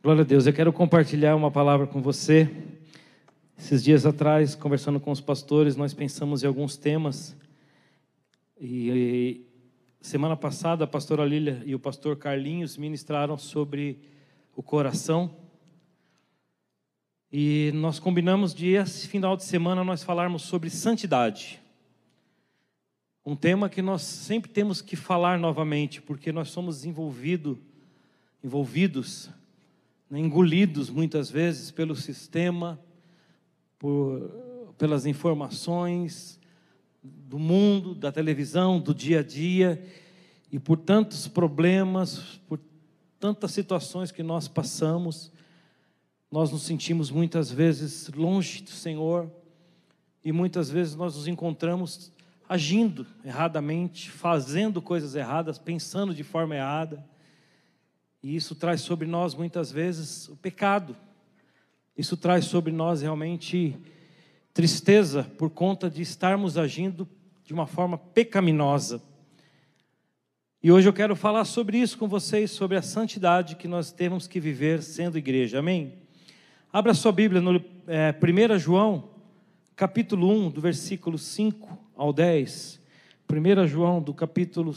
Glória a Deus, eu quero compartilhar uma palavra com você. Esses dias atrás, conversando com os pastores, nós pensamos em alguns temas. E, semana passada, a pastora Lília e o pastor Carlinhos ministraram sobre o coração. E nós combinamos de esse final de semana nós falarmos sobre santidade. Um tema que nós sempre temos que falar novamente, porque nós somos envolvido, envolvidos engolidos muitas vezes pelo sistema, por, pelas informações do mundo, da televisão, do dia a dia, e por tantos problemas, por tantas situações que nós passamos, nós nos sentimos muitas vezes longe do Senhor, e muitas vezes nós nos encontramos agindo erradamente, fazendo coisas erradas, pensando de forma errada. E isso traz sobre nós muitas vezes o pecado. Isso traz sobre nós realmente tristeza por conta de estarmos agindo de uma forma pecaminosa. E hoje eu quero falar sobre isso com vocês, sobre a santidade que nós temos que viver sendo igreja. Amém? Abra sua Bíblia no é, 1 João, capítulo 1, do versículo 5 ao 10. 1 João, do capítulo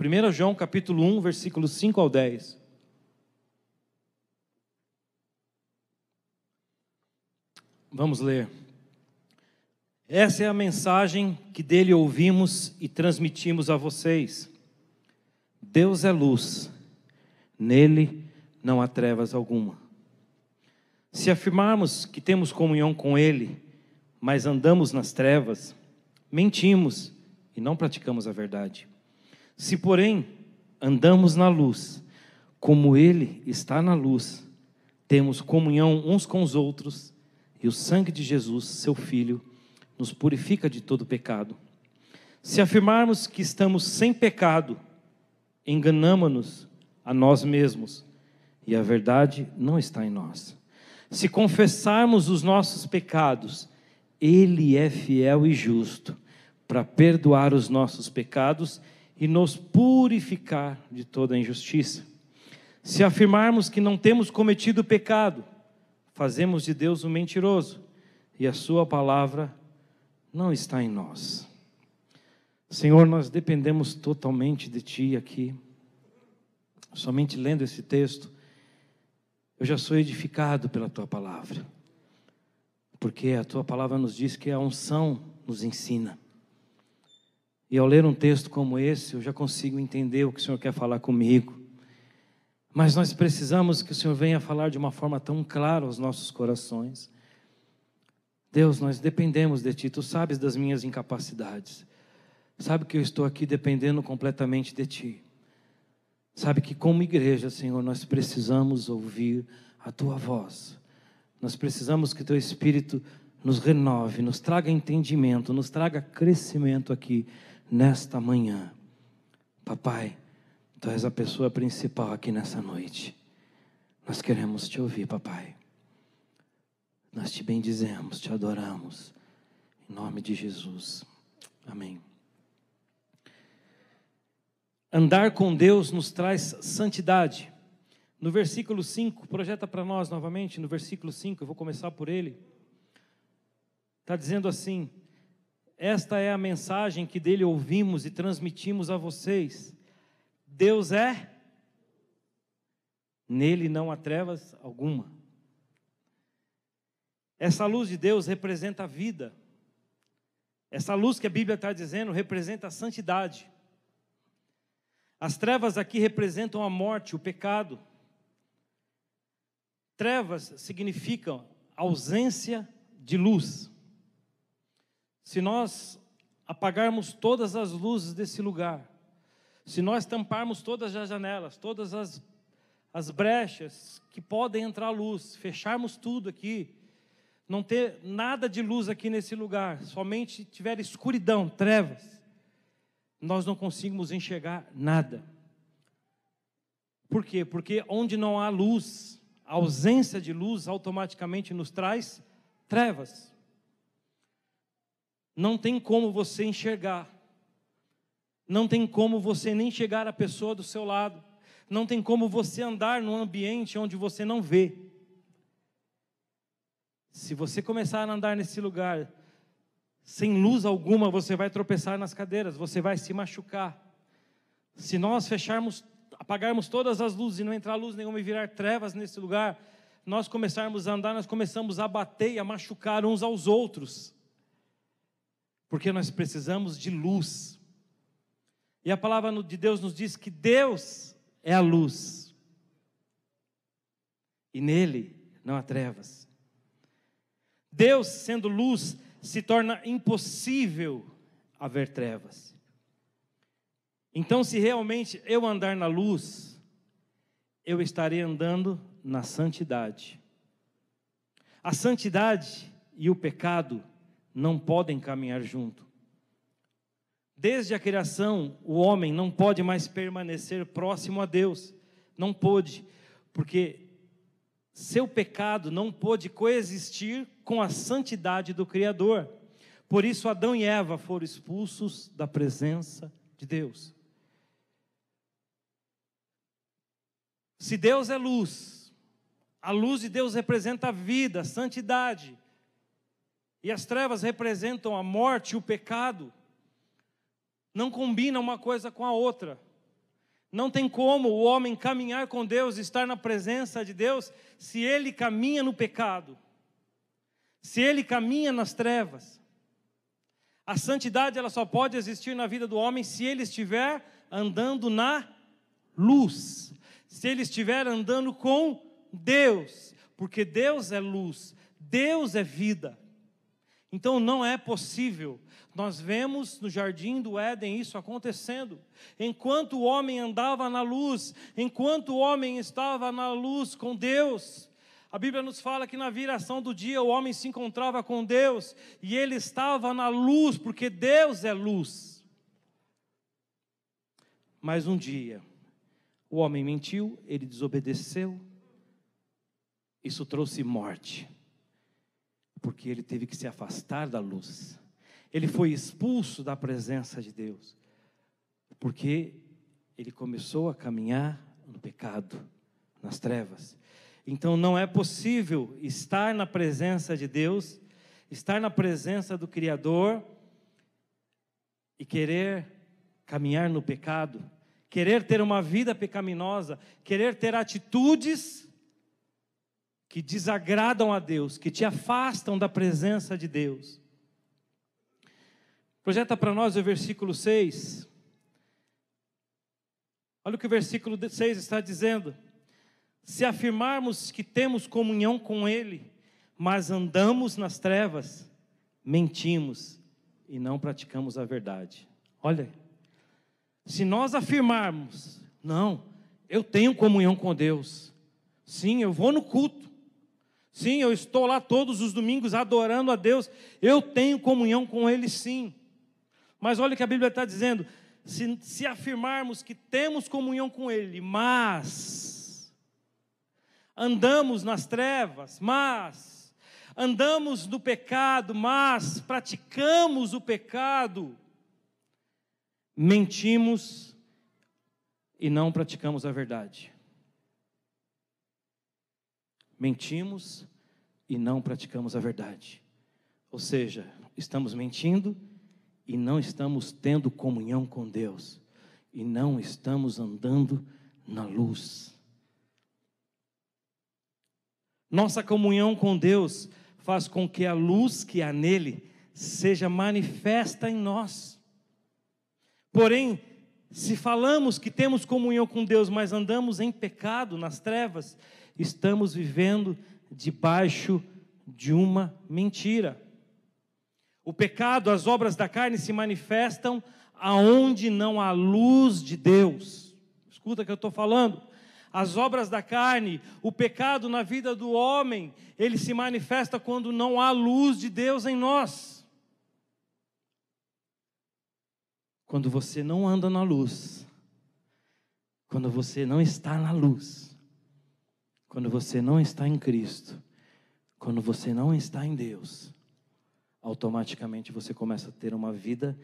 1 João capítulo 1, versículos 5 ao 10. Vamos ler. Essa é a mensagem que dele ouvimos e transmitimos a vocês. Deus é luz, nele não há trevas alguma. Se afirmarmos que temos comunhão com ele, mas andamos nas trevas, mentimos e não praticamos a verdade. Se, porém, andamos na luz, como Ele está na luz, temos comunhão uns com os outros, e o sangue de Jesus, seu Filho, nos purifica de todo pecado. Se afirmarmos que estamos sem pecado, enganamos-nos a nós mesmos, e a verdade não está em nós. Se confessarmos os nossos pecados, Ele é fiel e justo para perdoar os nossos pecados e nos purificar de toda injustiça. Se afirmarmos que não temos cometido pecado, fazemos de Deus um mentiroso e a Sua palavra não está em nós. Senhor, nós dependemos totalmente de Ti aqui. Somente lendo esse texto, eu já sou edificado pela Tua palavra, porque a Tua palavra nos diz que a unção nos ensina. E ao ler um texto como esse, eu já consigo entender o que o Senhor quer falar comigo. Mas nós precisamos que o Senhor venha falar de uma forma tão clara aos nossos corações. Deus, nós dependemos de Ti, Tu sabes das minhas incapacidades. Sabe que eu estou aqui dependendo completamente de Ti. Sabe que, como igreja, Senhor, nós precisamos ouvir a Tua voz. Nós precisamos que Teu Espírito nos renove, nos traga entendimento, nos traga crescimento aqui nesta manhã. Papai, tu és a pessoa principal aqui nessa noite. Nós queremos te ouvir, papai. Nós te bendizemos, te adoramos. Em nome de Jesus. Amém. Andar com Deus nos traz santidade. No versículo 5, projeta para nós novamente, no versículo 5, eu vou começar por ele. Está dizendo assim: esta é a mensagem que dele ouvimos e transmitimos a vocês. Deus é, nele não há trevas alguma. Essa luz de Deus representa a vida. Essa luz que a Bíblia está dizendo representa a santidade. As trevas aqui representam a morte, o pecado. Trevas significam ausência de luz. Se nós apagarmos todas as luzes desse lugar, se nós tamparmos todas as janelas, todas as, as brechas que podem entrar luz, fecharmos tudo aqui, não ter nada de luz aqui nesse lugar, somente tiver escuridão, trevas, nós não conseguimos enxergar nada. Por quê? Porque onde não há luz, a ausência de luz automaticamente nos traz trevas não tem como você enxergar. Não tem como você nem chegar à pessoa do seu lado. Não tem como você andar num ambiente onde você não vê. Se você começar a andar nesse lugar sem luz alguma, você vai tropeçar nas cadeiras, você vai se machucar. Se nós fecharmos, apagarmos todas as luzes e não entrar luz nenhuma e virar trevas nesse lugar, nós começarmos a andar, nós começamos a bater e a machucar uns aos outros. Porque nós precisamos de luz. E a palavra de Deus nos diz que Deus é a luz. E nele não há trevas. Deus, sendo luz, se torna impossível haver trevas. Então, se realmente eu andar na luz, eu estarei andando na santidade. A santidade e o pecado não podem caminhar junto. Desde a criação, o homem não pode mais permanecer próximo a Deus. Não pôde, porque seu pecado não pôde coexistir com a santidade do Criador. Por isso, Adão e Eva foram expulsos da presença de Deus. Se Deus é luz, a luz de Deus representa a vida, a santidade, e as trevas representam a morte e o pecado, não combina uma coisa com a outra. Não tem como o homem caminhar com Deus, estar na presença de Deus, se ele caminha no pecado, se ele caminha nas trevas. A santidade ela só pode existir na vida do homem se ele estiver andando na luz, se ele estiver andando com Deus, porque Deus é luz, Deus é vida. Então não é possível. Nós vemos no jardim do Éden isso acontecendo. Enquanto o homem andava na luz, enquanto o homem estava na luz com Deus, a Bíblia nos fala que na viração do dia o homem se encontrava com Deus e ele estava na luz, porque Deus é luz. Mas um dia, o homem mentiu, ele desobedeceu, isso trouxe morte porque ele teve que se afastar da luz. Ele foi expulso da presença de Deus, porque ele começou a caminhar no pecado, nas trevas. Então não é possível estar na presença de Deus, estar na presença do Criador e querer caminhar no pecado, querer ter uma vida pecaminosa, querer ter atitudes que desagradam a Deus, que te afastam da presença de Deus. Projeta para nós o versículo 6. Olha o que o versículo 6 está dizendo. Se afirmarmos que temos comunhão com Ele, mas andamos nas trevas, mentimos e não praticamos a verdade. Olha, se nós afirmarmos, não, eu tenho comunhão com Deus, sim, eu vou no culto, Sim, eu estou lá todos os domingos adorando a Deus. Eu tenho comunhão com Ele, sim. Mas olha o que a Bíblia está dizendo: se, se afirmarmos que temos comunhão com Ele, mas andamos nas trevas, mas andamos no pecado, mas praticamos o pecado, mentimos e não praticamos a verdade mentimos e não praticamos a verdade. Ou seja, estamos mentindo e não estamos tendo comunhão com Deus, e não estamos andando na luz. Nossa comunhão com Deus faz com que a luz que há nele seja manifesta em nós. Porém, se falamos que temos comunhão com Deus, mas andamos em pecado, nas trevas, estamos vivendo debaixo de uma mentira. O pecado, as obras da carne se manifestam aonde não há luz de Deus. Escuta o que eu estou falando. As obras da carne, o pecado na vida do homem, ele se manifesta quando não há luz de Deus em nós. Quando você não anda na luz, quando você não está na luz, quando você não está em Cristo, quando você não está em Deus, automaticamente você começa a ter uma vida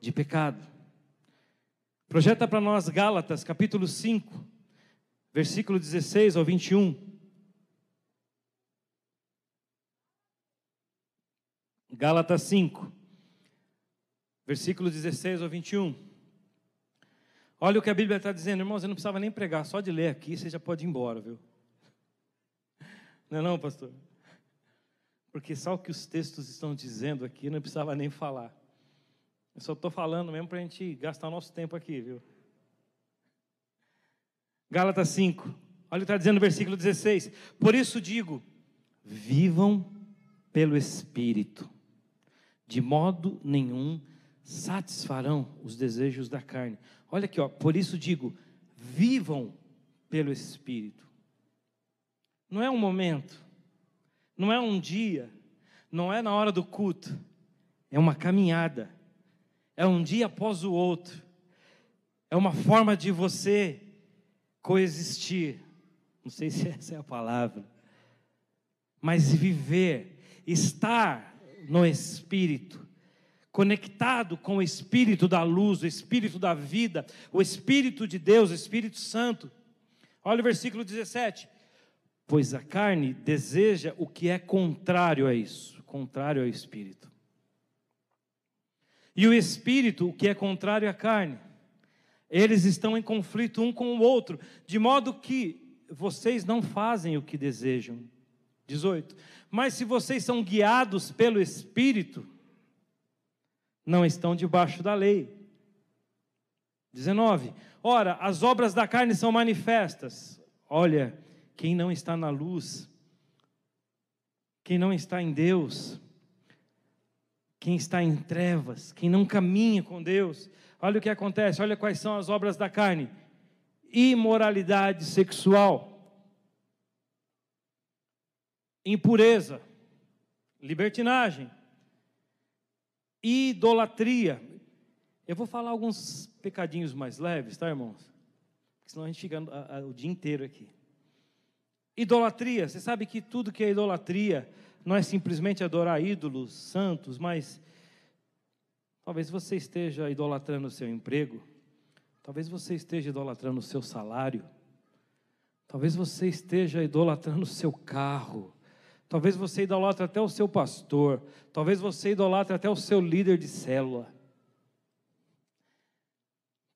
de pecado. Projeta para nós Gálatas, capítulo 5, versículo 16 ao 21. Gálatas 5, versículo 16 ao 21. Olha o que a Bíblia está dizendo, irmãos, eu não precisava nem pregar, só de ler aqui você já pode ir embora, viu? Não é não, pastor? Porque só o que os textos estão dizendo aqui, não precisava nem falar. Eu só estou falando mesmo para a gente gastar nosso tempo aqui, viu? Gálatas 5, olha o que está dizendo no versículo 16: Por isso digo, vivam pelo Espírito, de modo nenhum satisfarão os desejos da carne. Olha aqui, ó, por isso digo, vivam pelo Espírito. Não é um momento, não é um dia, não é na hora do culto, é uma caminhada, é um dia após o outro, é uma forma de você coexistir. Não sei se essa é a palavra, mas viver, estar no Espírito, conectado com o Espírito da luz, o Espírito da vida, o Espírito de Deus, o Espírito Santo. Olha o versículo 17: Pois a carne deseja o que é contrário a isso, contrário ao Espírito. E o Espírito, o que é contrário à carne. Eles estão em conflito um com o outro, de modo que vocês não fazem o que desejam. 18. Mas se vocês são guiados pelo Espírito, não estão debaixo da lei. 19. Ora, as obras da carne são manifestas. Olha, quem não está na luz, quem não está em Deus, quem está em trevas, quem não caminha com Deus, olha o que acontece, olha quais são as obras da carne: imoralidade sexual, impureza, libertinagem, idolatria. Eu vou falar alguns pecadinhos mais leves, tá, irmãos? Porque senão a gente fica o dia inteiro aqui. Idolatria, você sabe que tudo que é idolatria não é simplesmente adorar ídolos santos, mas talvez você esteja idolatrando o seu emprego, talvez você esteja idolatrando o seu salário, talvez você esteja idolatrando o seu carro, Talvez você idolatre até o seu pastor. Talvez você idolatre até o seu líder de célula.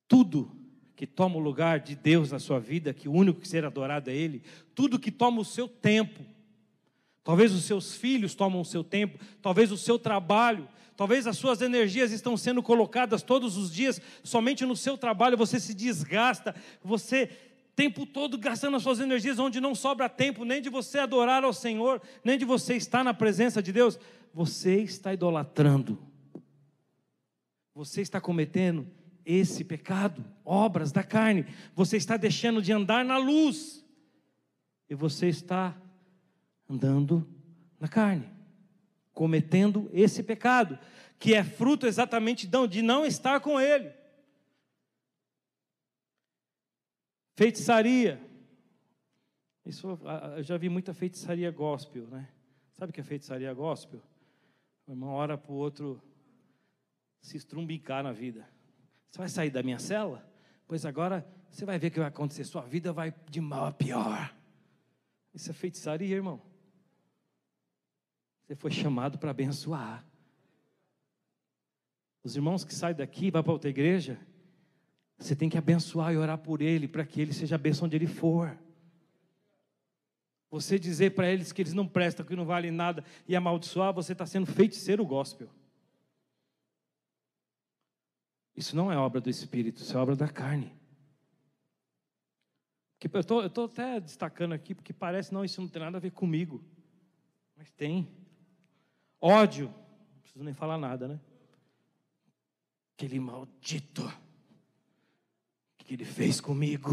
Tudo que toma o lugar de Deus na sua vida, que o único que ser adorado é Ele, tudo que toma o seu tempo. Talvez os seus filhos tomam o seu tempo, talvez o seu trabalho, talvez as suas energias estão sendo colocadas todos os dias somente no seu trabalho, você se desgasta, você tempo todo gastando as suas energias onde não sobra tempo nem de você adorar ao Senhor, nem de você estar na presença de Deus, você está idolatrando. Você está cometendo esse pecado, obras da carne. Você está deixando de andar na luz. E você está andando na carne, cometendo esse pecado, que é fruto exatamente de não estar com Ele. Feitiçaria. Isso, eu já vi muita feitiçaria gospel, né? Sabe o que é feitiçaria gospel? Uma hora para o outro se estrumbicar na vida. Você vai sair da minha cela? Pois agora você vai ver o que vai acontecer. Sua vida vai de mal a pior. Isso é feitiçaria, irmão. Você foi chamado para abençoar. Os irmãos que saem daqui e vão para outra igreja, você tem que abençoar e orar por ele, para que ele seja abençoado onde ele for. Você dizer para eles que eles não prestam, que não valem nada e amaldiçoar, você está sendo feiticeiro gospel. Isso não é obra do Espírito, isso é obra da carne. Eu estou até destacando aqui, porque parece, não, isso não tem nada a ver comigo. Mas tem. Ódio, não preciso nem falar nada, né? Aquele maldito que ele fez comigo.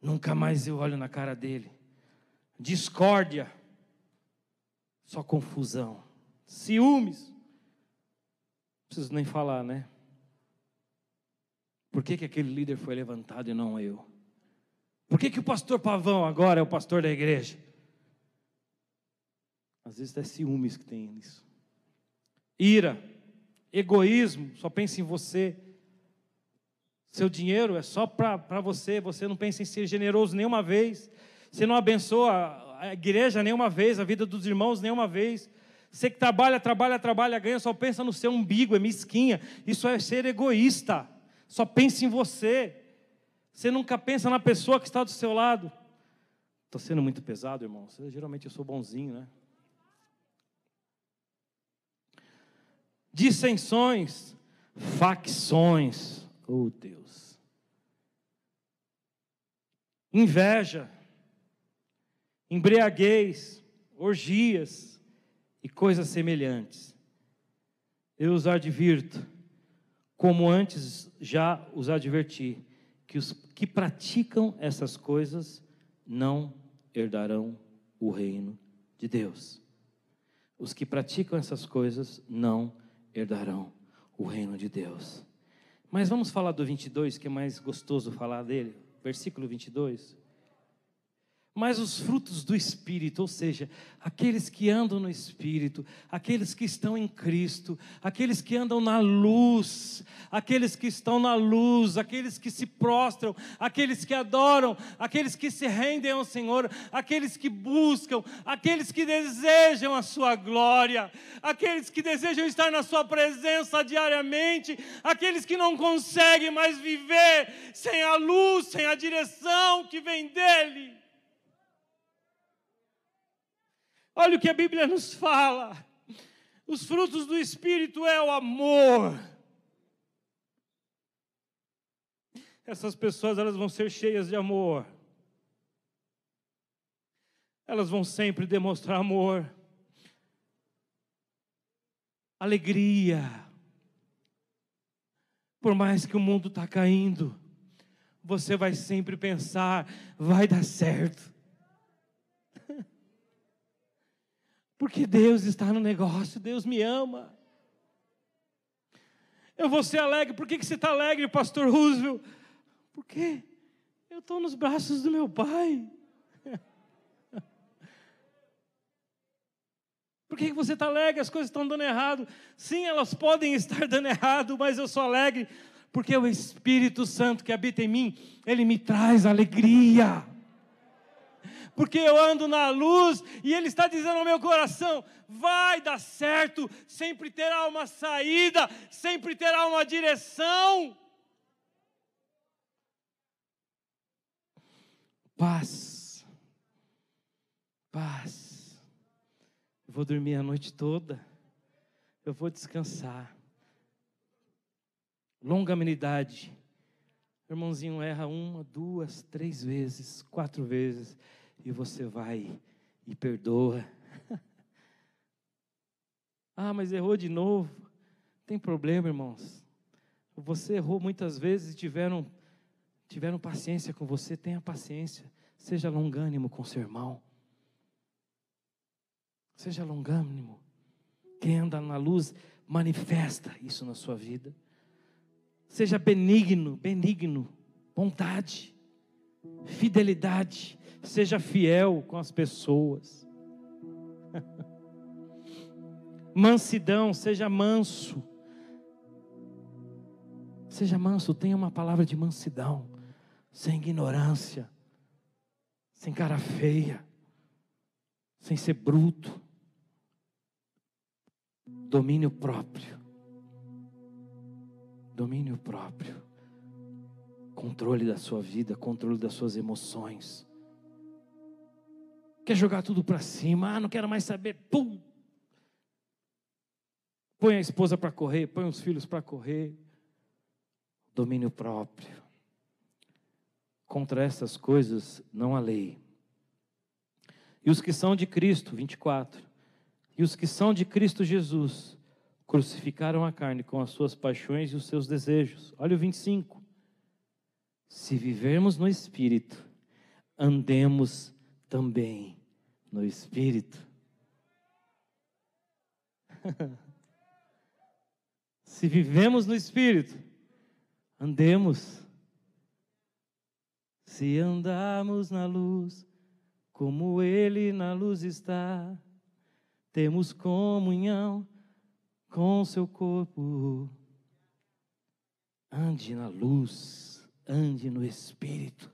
Nunca mais eu olho na cara dele. Discórdia, só confusão, ciúmes. Não preciso nem falar, né? Por que, que aquele líder foi levantado e não eu? Por que, que o pastor Pavão agora é o pastor da igreja? Às vezes é ciúmes que tem nisso. Ira, egoísmo, só pensa em você Seu dinheiro é só para você, você não pensa em ser generoso nenhuma vez, você não abençoa a igreja nenhuma vez, a vida dos irmãos nenhuma vez. Você que trabalha, trabalha, trabalha, ganha, só pensa no seu umbigo, é mesquinha. Isso é ser egoísta. Só pensa em você. Você nunca pensa na pessoa que está do seu lado. Estou sendo muito pesado, irmão. Geralmente eu sou bonzinho, né? Dissensões, facções. Oh, Deus. Inveja, embriaguez, orgias e coisas semelhantes. Eu os advirto, como antes já os adverti, que os que praticam essas coisas não herdarão o reino de Deus. Os que praticam essas coisas não herdarão o reino de Deus. Mas vamos falar do 22, que é mais gostoso falar dele. Versículo 22 mas os frutos do Espírito, ou seja, aqueles que andam no Espírito, aqueles que estão em Cristo, aqueles que andam na luz, aqueles que estão na luz, aqueles que se prostram, aqueles que adoram, aqueles que se rendem ao Senhor, aqueles que buscam, aqueles que desejam a Sua glória, aqueles que desejam estar na Sua presença diariamente, aqueles que não conseguem mais viver sem a luz, sem a direção que vem dEle. Olha o que a Bíblia nos fala. Os frutos do Espírito é o amor. Essas pessoas elas vão ser cheias de amor. Elas vão sempre demonstrar amor, alegria. Por mais que o mundo está caindo, você vai sempre pensar: vai dar certo. Porque Deus está no negócio, Deus me ama. Eu vou ser alegre. Por que, que você está alegre, pastor Roosevelt? Porque eu estou nos braços do meu pai. Por que, que você está alegre? As coisas estão dando errado. Sim, elas podem estar dando errado, mas eu sou alegre porque o Espírito Santo que habita em mim, ele me traz alegria porque eu ando na luz e Ele está dizendo ao meu coração: vai dar certo, sempre terá uma saída, sempre terá uma direção. Paz, paz. Eu vou dormir a noite toda, eu vou descansar. Longanimidade. irmãozinho erra uma, duas, três vezes, quatro vezes e você vai e perdoa. ah, mas errou de novo. Tem problema, irmãos. Você errou muitas vezes e tiveram, tiveram paciência com você. Tenha paciência. Seja longânimo com seu irmão. Seja longânimo. Quem anda na luz manifesta isso na sua vida. Seja benigno, benigno, bondade, fidelidade seja fiel com as pessoas. Mansidão, seja manso. Seja manso, tenha uma palavra de mansidão, sem ignorância, sem cara feia, sem ser bruto. Domínio próprio. Domínio próprio. Controle da sua vida, controle das suas emoções quer jogar tudo para cima, ah, não quero mais saber, pum. Põe a esposa para correr, põe os filhos para correr. Domínio próprio. Contra essas coisas não há lei. E os que são de Cristo, 24. E os que são de Cristo Jesus crucificaram a carne com as suas paixões e os seus desejos. Olha o 25. Se vivermos no Espírito, andemos também no Espírito. Se vivemos no Espírito, andemos. Se andarmos na luz, como Ele na luz está, temos comunhão com seu corpo. Ande na luz ande no Espírito.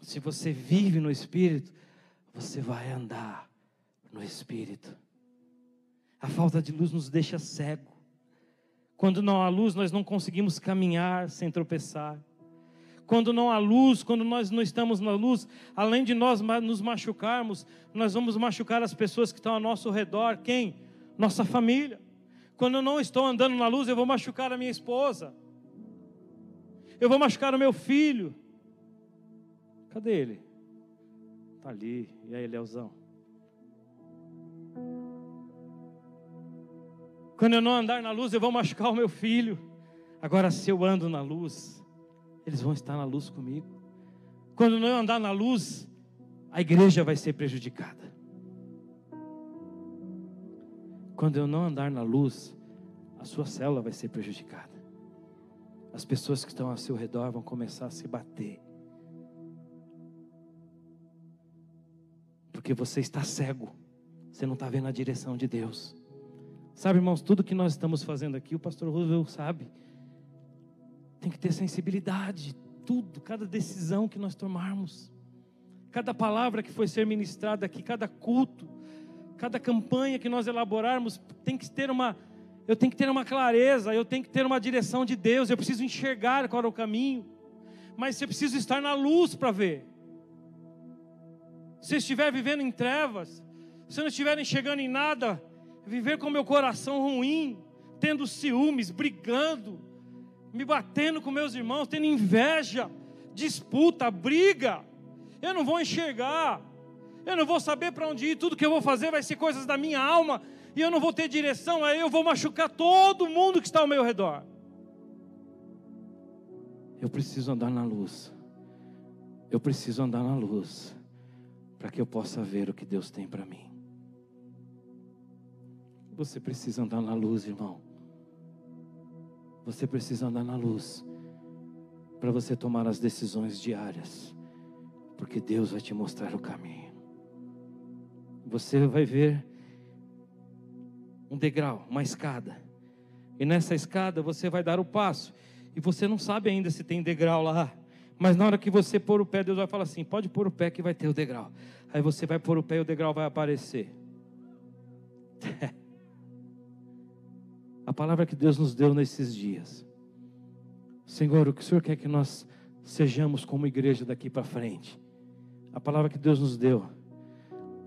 Se você vive no Espírito, você vai andar no Espírito. A falta de luz nos deixa cego. Quando não há luz, nós não conseguimos caminhar sem tropeçar. Quando não há luz, quando nós não estamos na luz, além de nós nos machucarmos, nós vamos machucar as pessoas que estão ao nosso redor. Quem? Nossa família. Quando eu não estou andando na luz, eu vou machucar a minha esposa. Eu vou machucar o meu filho. Cadê ele? Está ali. E aí, Leozão? Quando eu não andar na luz, eu vou machucar o meu filho. Agora, se eu ando na luz, eles vão estar na luz comigo. Quando eu não andar na luz, a igreja vai ser prejudicada. Quando eu não andar na luz, a sua célula vai ser prejudicada. As pessoas que estão ao seu redor vão começar a se bater. Porque você está cego. Você não está vendo a direção de Deus. Sabe, irmãos, tudo que nós estamos fazendo aqui, o pastor Roosevelt sabe. Tem que ter sensibilidade. Tudo, cada decisão que nós tomarmos. Cada palavra que foi ser ministrada aqui, cada culto cada campanha que nós elaborarmos tem que ter uma eu tenho que ter uma clareza, eu tenho que ter uma direção de Deus, eu preciso enxergar qual é o caminho. Mas eu preciso estar na luz para ver. Se estiver vivendo em trevas, se não estiver enxergando em nada, viver com meu coração ruim, tendo ciúmes, brigando, me batendo com meus irmãos, tendo inveja, disputa, briga, eu não vou enxergar eu não vou saber para onde ir, tudo que eu vou fazer vai ser coisas da minha alma, e eu não vou ter direção, aí eu vou machucar todo mundo que está ao meu redor. Eu preciso andar na luz, eu preciso andar na luz, para que eu possa ver o que Deus tem para mim. Você precisa andar na luz, irmão. Você precisa andar na luz para você tomar as decisões diárias, porque Deus vai te mostrar o caminho você vai ver um degrau, uma escada. E nessa escada você vai dar o passo. E você não sabe ainda se tem degrau lá. Mas na hora que você pôr o pé, Deus vai falar assim: pode pôr o pé que vai ter o degrau. Aí você vai pôr o pé e o degrau vai aparecer. A palavra que Deus nos deu nesses dias. Senhor, o que o Senhor quer que nós sejamos como igreja daqui para frente? A palavra que Deus nos deu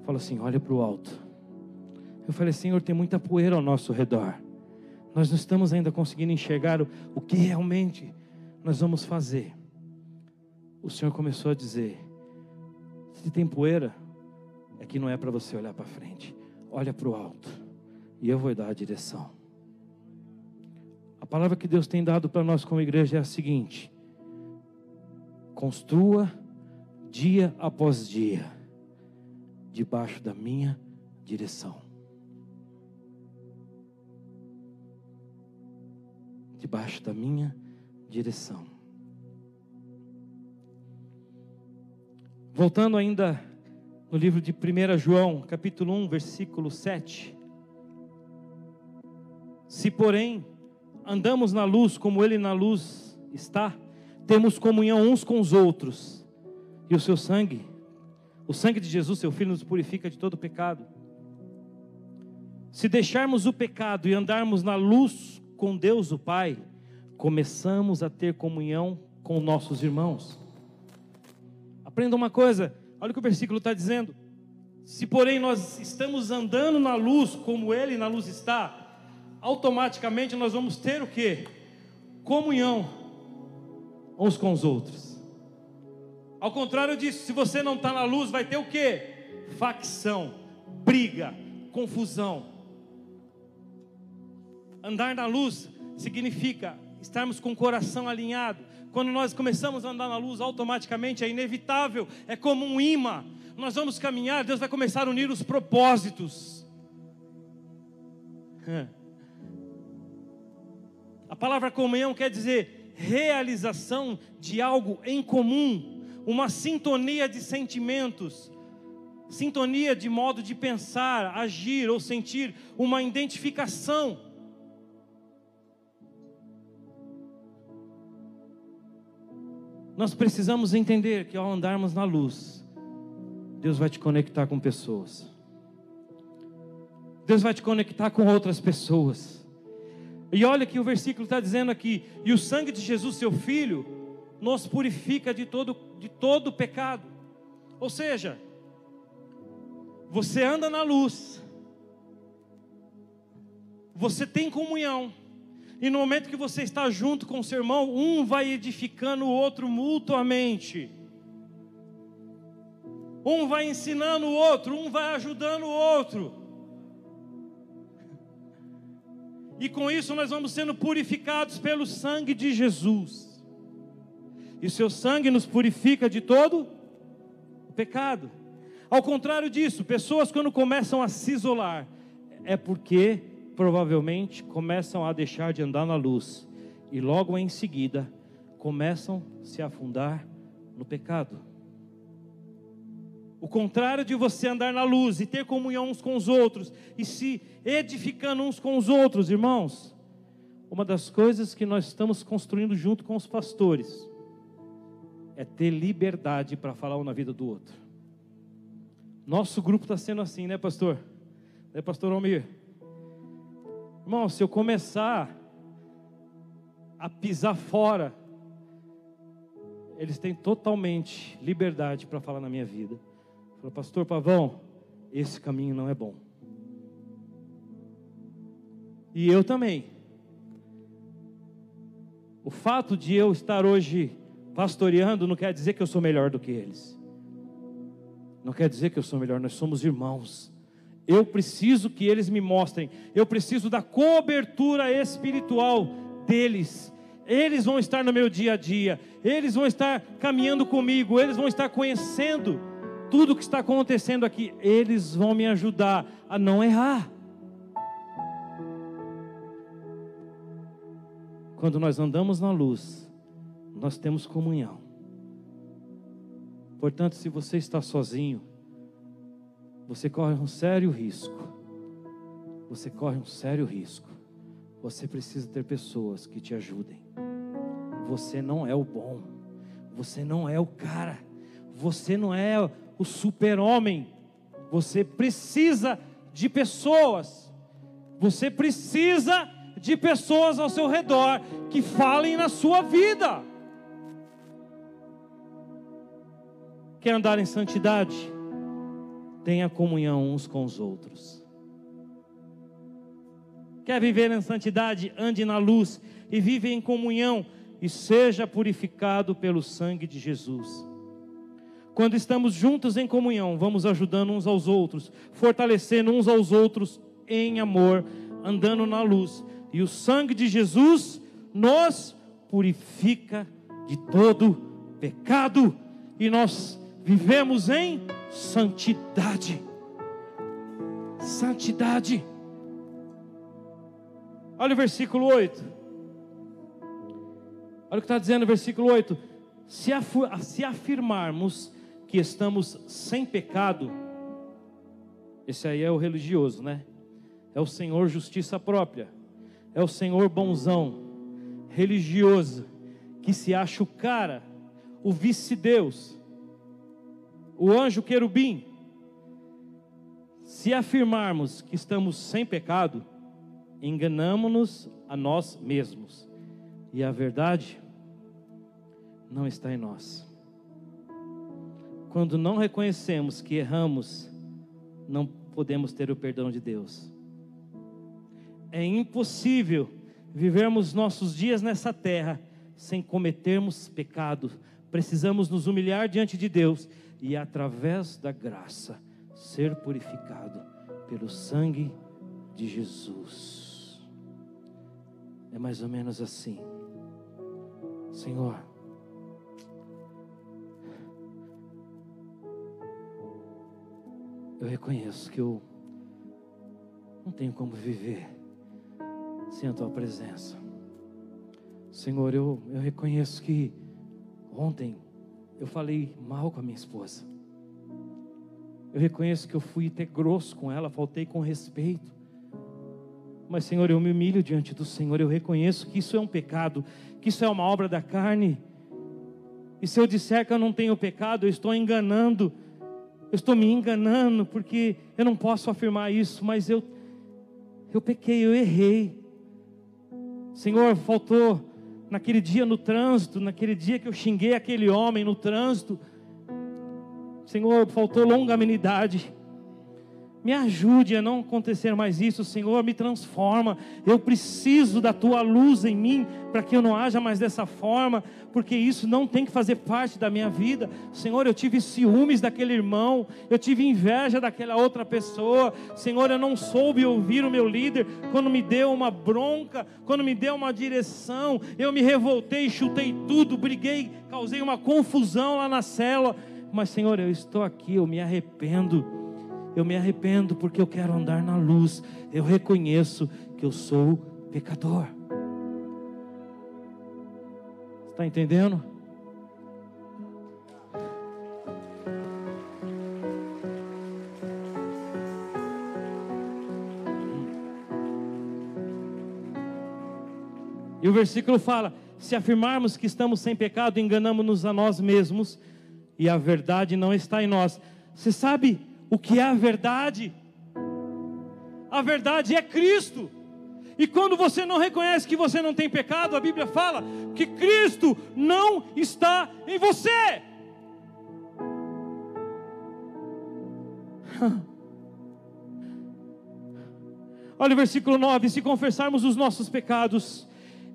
Fala assim: olha para o alto. Eu falei, Senhor, tem muita poeira ao nosso redor. Nós não estamos ainda conseguindo enxergar o, o que realmente nós vamos fazer. O Senhor começou a dizer: se tem poeira, é que não é para você olhar para frente. Olha para o alto. E eu vou dar a direção. A palavra que Deus tem dado para nós como igreja é a seguinte: construa dia após dia debaixo da minha direção. Debaixo da minha direção. Voltando ainda no livro de 1 João, capítulo 1, versículo 7. Se, porém, andamos na luz como Ele na luz está, temos comunhão uns com os outros, e o seu sangue o sangue de Jesus, seu Filho, nos purifica de todo pecado. Se deixarmos o pecado e andarmos na luz com Deus, o Pai, começamos a ter comunhão com nossos irmãos. Aprenda uma coisa, olha o que o versículo está dizendo. Se, porém, nós estamos andando na luz como Ele na luz está, automaticamente nós vamos ter o que? Comunhão uns com os outros. Ao contrário disso, se você não está na luz, vai ter o que? Facção, briga, confusão. Andar na luz significa estarmos com o coração alinhado. Quando nós começamos a andar na luz, automaticamente é inevitável, é como um imã. Nós vamos caminhar, Deus vai começar a unir os propósitos. A palavra comunhão quer dizer realização de algo em comum uma sintonia de sentimentos, sintonia de modo de pensar, agir ou sentir, uma identificação. Nós precisamos entender que ao andarmos na luz, Deus vai te conectar com pessoas. Deus vai te conectar com outras pessoas. E olha que o versículo está dizendo aqui: e o sangue de Jesus, seu Filho, nos purifica de todo, de todo pecado. Ou seja, você anda na luz, você tem comunhão, e no momento que você está junto com o seu irmão, um vai edificando o outro mutuamente. Um vai ensinando o outro, um vai ajudando o outro. E com isso nós vamos sendo purificados pelo sangue de Jesus. E seu sangue nos purifica de todo o pecado. Ao contrário disso, pessoas quando começam a se isolar, é porque provavelmente começam a deixar de andar na luz e logo em seguida começam a se afundar no pecado. O contrário de você andar na luz e ter comunhão uns com os outros e se edificando uns com os outros, irmãos, uma das coisas que nós estamos construindo junto com os pastores é ter liberdade para falar um na vida do outro. Nosso grupo está sendo assim, né, pastor? Né, pastor Almir? Irmão, se eu começar a pisar fora, eles têm totalmente liberdade para falar na minha vida. Falou, pastor Pavão, esse caminho não é bom. E eu também. O fato de eu estar hoje pastoreando não quer dizer que eu sou melhor do que eles. Não quer dizer que eu sou melhor, nós somos irmãos. Eu preciso que eles me mostrem, eu preciso da cobertura espiritual deles. Eles vão estar no meu dia a dia, eles vão estar caminhando comigo, eles vão estar conhecendo tudo o que está acontecendo aqui, eles vão me ajudar a não errar. Quando nós andamos na luz, nós temos comunhão. Portanto, se você está sozinho, você corre um sério risco. Você corre um sério risco. Você precisa ter pessoas que te ajudem. Você não é o bom. Você não é o cara. Você não é o super-homem. Você precisa de pessoas. Você precisa de pessoas ao seu redor que falem na sua vida. Quer andar em santidade? Tenha comunhão uns com os outros. Quer viver em santidade? Ande na luz e vive em comunhão e seja purificado pelo sangue de Jesus. Quando estamos juntos em comunhão, vamos ajudando uns aos outros, fortalecendo uns aos outros em amor, andando na luz. E o sangue de Jesus nos purifica de todo pecado e nós vivemos em santidade. Santidade. Olha o versículo 8. Olha o que está dizendo o versículo 8. Se, se afirmarmos que estamos sem pecado, esse aí é o religioso, né? É o Senhor justiça própria. É o Senhor bonzão, religioso, que se acha o cara, o vice-deus o anjo querubim, se afirmarmos que estamos sem pecado, enganamos-nos a nós mesmos, e a verdade não está em nós. Quando não reconhecemos que erramos, não podemos ter o perdão de Deus. É impossível vivermos nossos dias nessa terra sem cometermos pecado. Precisamos nos humilhar diante de Deus e através da graça ser purificado pelo sangue de Jesus. É mais ou menos assim. Senhor, eu reconheço que eu não tenho como viver sem a tua presença. Senhor, eu, eu reconheço que ontem eu falei mal com a minha esposa. Eu reconheço que eu fui até grosso com ela, faltei com respeito. Mas, Senhor, eu me humilho diante do Senhor. Eu reconheço que isso é um pecado, que isso é uma obra da carne. E se eu disser que eu não tenho pecado, eu estou enganando, eu estou me enganando, porque eu não posso afirmar isso, mas eu, eu pequei, eu errei. Senhor, faltou naquele dia no trânsito, naquele dia que eu xinguei aquele homem no trânsito. Senhor, faltou longanimidade. Me ajude a não acontecer mais isso, Senhor, me transforma. Eu preciso da tua luz em mim para que eu não haja mais dessa forma, porque isso não tem que fazer parte da minha vida. Senhor, eu tive ciúmes daquele irmão, eu tive inveja daquela outra pessoa. Senhor, eu não soube ouvir o meu líder quando me deu uma bronca, quando me deu uma direção. Eu me revoltei, chutei tudo, briguei, causei uma confusão lá na cela. Mas, Senhor, eu estou aqui, eu me arrependo eu me arrependo porque eu quero andar na luz. Eu reconheço que eu sou pecador. Está entendendo? E o versículo fala: se afirmarmos que estamos sem pecado, enganamos-nos a nós mesmos, e a verdade não está em nós. Você sabe o que é a verdade. A verdade é Cristo. E quando você não reconhece que você não tem pecado, a Bíblia fala que Cristo não está em você. Olha o versículo 9: se confessarmos os nossos pecados,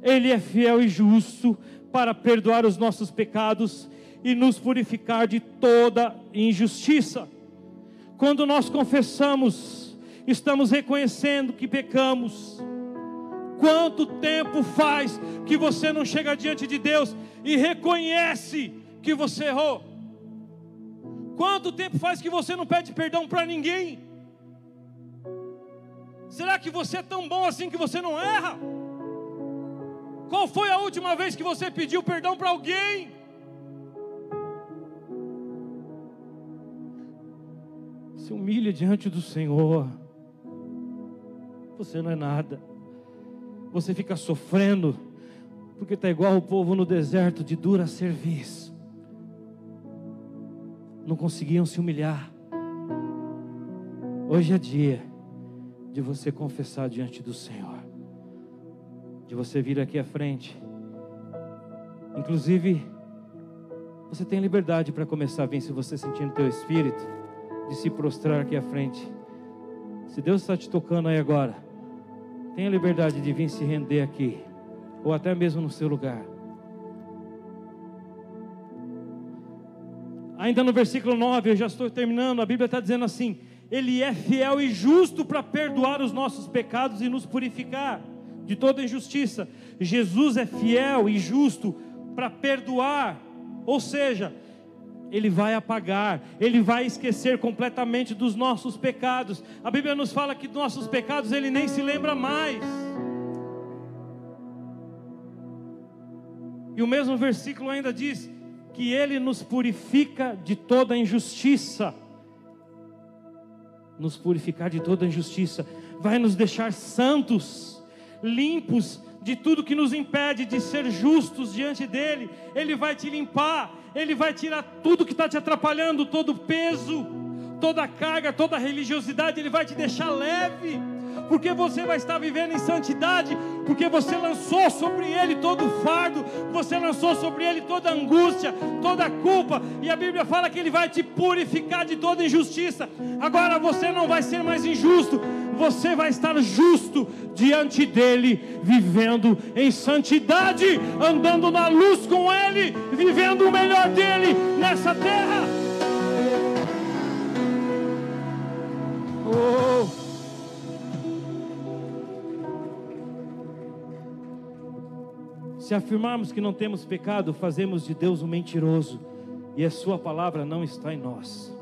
Ele é fiel e justo para perdoar os nossos pecados e nos purificar de toda injustiça. Quando nós confessamos, estamos reconhecendo que pecamos. Quanto tempo faz que você não chega diante de Deus e reconhece que você errou? Quanto tempo faz que você não pede perdão para ninguém? Será que você é tão bom assim que você não erra? Qual foi a última vez que você pediu perdão para alguém? Se humilha diante do Senhor. Você não é nada. Você fica sofrendo, porque está igual o povo no deserto de dura serviço. Não conseguiam se humilhar. Hoje é dia de você confessar diante do Senhor, de você vir aqui à frente. Inclusive, você tem liberdade para começar a vir se você sentir no teu espírito de se prostrar aqui à frente. Se Deus está te tocando aí agora, tenha liberdade de vir se render aqui, ou até mesmo no seu lugar. Ainda no versículo 9, eu já estou terminando, a Bíblia está dizendo assim: Ele é fiel e justo para perdoar os nossos pecados e nos purificar de toda injustiça. Jesus é fiel e justo para perdoar, ou seja, ele vai apagar, Ele vai esquecer completamente dos nossos pecados. A Bíblia nos fala que nossos pecados Ele nem se lembra mais. E o mesmo versículo ainda diz que Ele nos purifica de toda injustiça. Nos purificar de toda injustiça, vai nos deixar santos, limpos de tudo que nos impede de ser justos diante dEle. Ele vai te limpar, Ele vai tirar tudo que está te atrapalhando, todo o peso, toda a carga, toda a religiosidade, Ele vai te deixar leve porque você vai estar vivendo em santidade, porque você lançou sobre ele todo o fardo, você lançou sobre ele toda a angústia, toda a culpa, e a Bíblia fala que ele vai te purificar de toda injustiça. Agora você não vai ser mais injusto, você vai estar justo diante dele, vivendo em santidade, andando na luz com ele, vivendo o melhor dele nessa terra. Oh. Se afirmarmos que não temos pecado, fazemos de Deus um mentiroso e a Sua palavra não está em nós.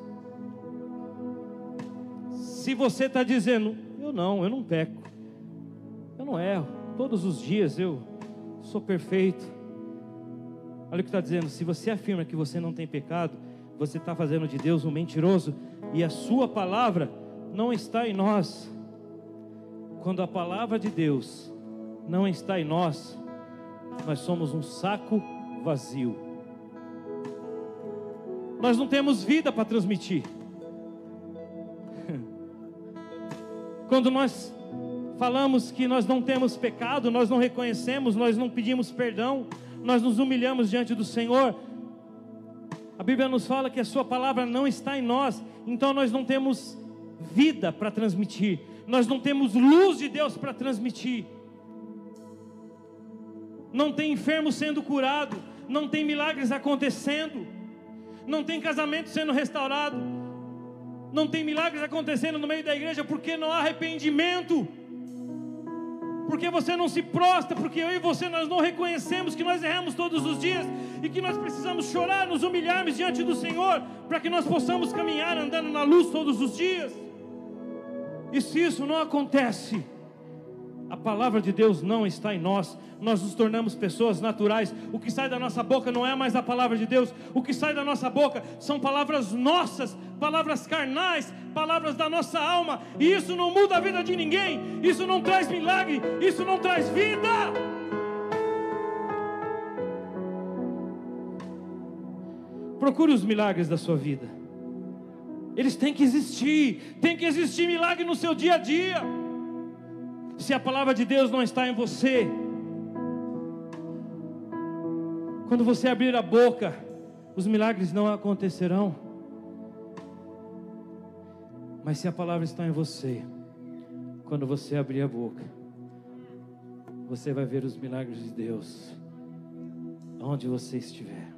Se você está dizendo, eu não, eu não peco, eu não erro, todos os dias eu sou perfeito. Olha o que está dizendo: se você afirma que você não tem pecado, você está fazendo de Deus um mentiroso e a Sua palavra não está em nós. Quando a palavra de Deus não está em nós, nós somos um saco vazio. nós não temos vida para transmitir. Quando nós falamos que nós não temos pecado, nós não reconhecemos, nós não pedimos perdão, nós nos humilhamos diante do Senhor. A Bíblia nos fala que a Sua palavra não está em nós, então nós não temos vida para transmitir, nós não temos luz de Deus para transmitir. Não tem enfermo sendo curado, não tem milagres acontecendo, não tem casamento sendo restaurado, não tem milagres acontecendo no meio da igreja porque não há arrependimento. Porque você não se prostra, porque eu e você nós não reconhecemos que nós erramos todos os dias e que nós precisamos chorar, nos humilharmos diante do Senhor, para que nós possamos caminhar andando na luz todos os dias. E se isso não acontece, a palavra de Deus não está em nós, nós nos tornamos pessoas naturais. O que sai da nossa boca não é mais a palavra de Deus, o que sai da nossa boca são palavras nossas, palavras carnais, palavras da nossa alma, e isso não muda a vida de ninguém, isso não traz milagre, isso não traz vida. Procure os milagres da sua vida, eles têm que existir, tem que existir milagre no seu dia a dia se a palavra de Deus não está em você, quando você abrir a boca, os milagres não acontecerão. Mas se a palavra está em você, quando você abrir a boca, você vai ver os milagres de Deus, onde você estiver.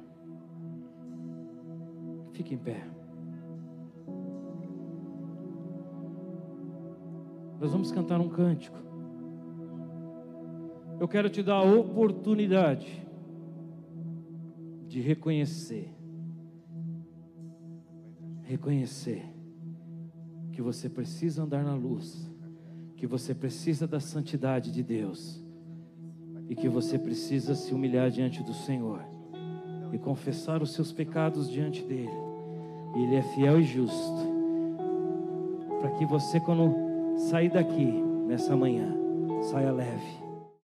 Fique em pé. Nós vamos cantar um cântico eu quero te dar a oportunidade de reconhecer, reconhecer que você precisa andar na luz, que você precisa da santidade de Deus e que você precisa se humilhar diante do Senhor e confessar os seus pecados diante dele. E ele é fiel e justo para que você quando sair daqui nessa manhã saia leve